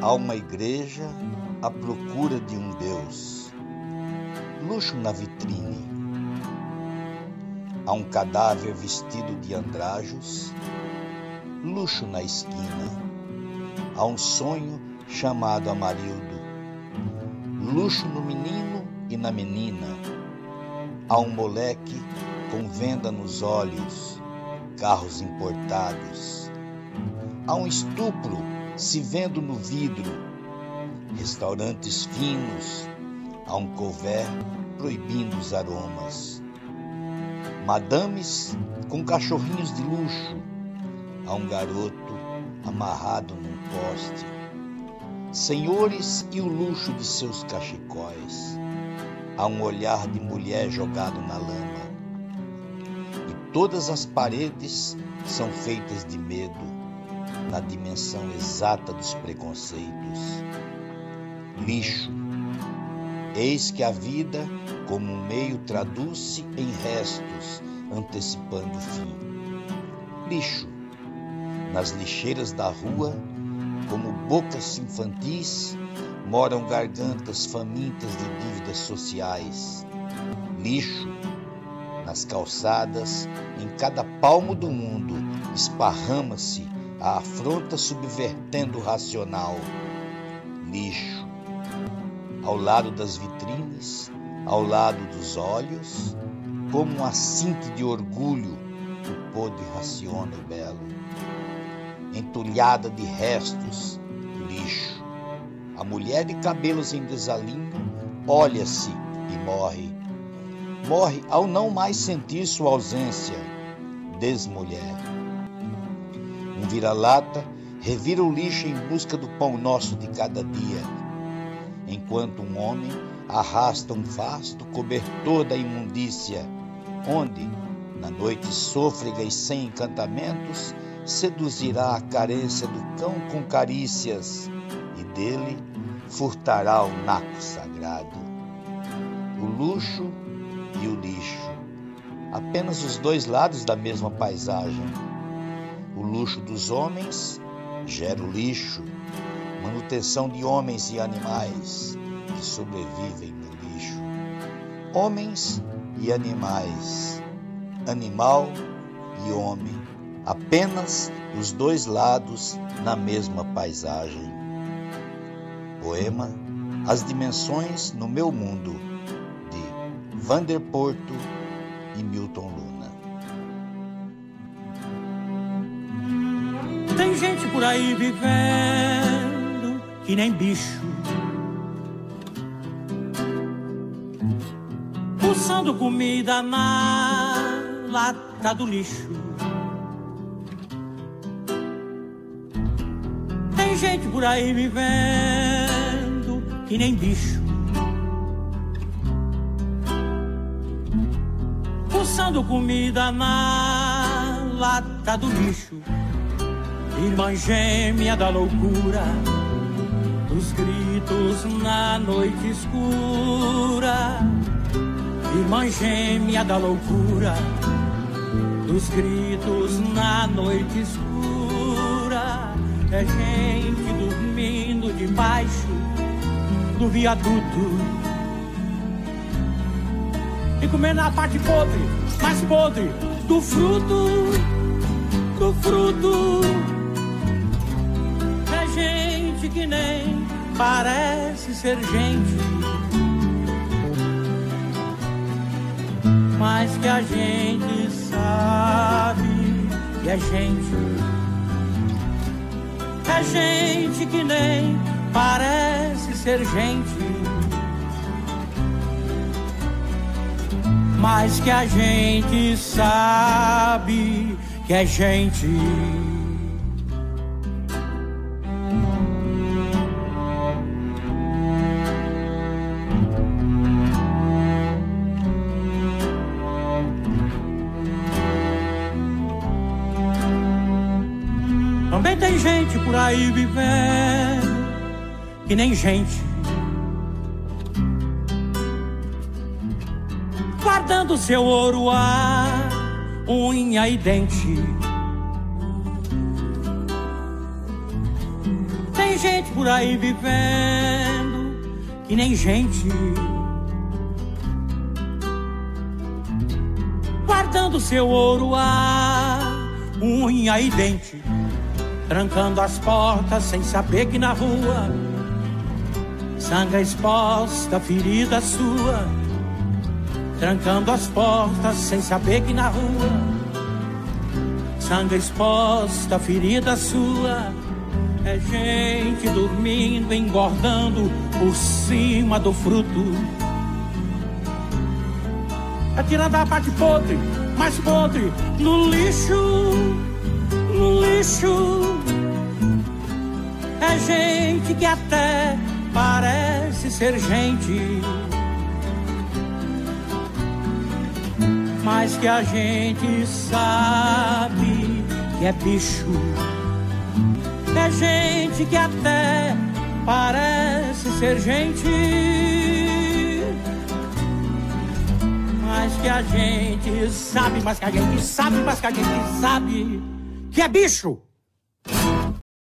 Há uma igreja à procura de um Deus. Luxo na vitrine. Há um cadáver vestido de andrajos. Luxo na esquina. Há um sonho chamado Amarildo. Luxo no menino e na menina. Há um moleque com venda nos olhos, carros importados. Há um estupro se vendo no vidro, restaurantes finos, há um couvert proibindo os aromas. Madames com cachorrinhos de luxo, há um garoto amarrado num poste. Senhores e o luxo de seus cachecóis. Há um olhar de mulher jogado na lama. E todas as paredes são feitas de medo na dimensão exata dos preconceitos. Lixo. Eis que a vida, como um meio, traduz-se em restos, antecipando o fim. Lixo. Nas lixeiras da rua, como bocas infantis, moram gargantas famintas de dívidas sociais. Lixo. Nas calçadas, em cada palmo do mundo, esparrama-se a afronta subvertendo o racional. Lixo. Ao lado das vitrines, ao lado dos olhos, como um assinte de orgulho, o podre raciona o belo. Entulhada de restos, lixo. A mulher de cabelos em desalinho olha-se e morre. Morre ao não mais sentir sua ausência. Desmulher um vira-lata revira o lixo em busca do pão nosso de cada dia, enquanto um homem arrasta um vasto cobertor da imundícia, onde, na noite sôfrega e sem encantamentos, seduzirá a carência do cão com carícias e dele furtará o naco sagrado. O luxo e o lixo, apenas os dois lados da mesma paisagem luxo dos homens gera o lixo, manutenção de homens e animais que sobrevivem no lixo. Homens e animais, animal e homem, apenas os dois lados na mesma paisagem. Poema As Dimensões no Meu Mundo, de Vander Porto e Milton Lula. Gente por aí vivendo que nem bicho. Pulsando comida na lata do lixo. Tem gente por aí vivendo que nem bicho. Pulsando comida na lata do lixo irmã gêmea da loucura, dos gritos na noite escura, irmã gêmea da loucura, dos gritos na noite escura, é gente dormindo debaixo do viaduto. E comendo a parte podre, mais podre do fruto, do fruto gente que nem parece ser gente, mas que a gente sabe que é gente. É gente que nem parece ser gente, mas que a gente sabe que é gente. Gente por aí vivendo que nem gente. Guardando seu ouro a unha e dente. Tem tem gente por aí vivendo que nem gente. Guardando seu ouro a unha e dente, trancando as portas sem saber que na rua sangra exposta, ferida sua, trancando as portas sem saber que na rua sangra exposta, ferida sua. É gente dormindo, engordando por cima do fruto. Atirando a parte podre, mais podre, no lixo, no lixo. É gente que até parece ser gente. Mas que a gente sabe que é bicho é gente que até parece ser gente, mas que a gente sabe, mas que a gente sabe, mas que a gente sabe que é bicho.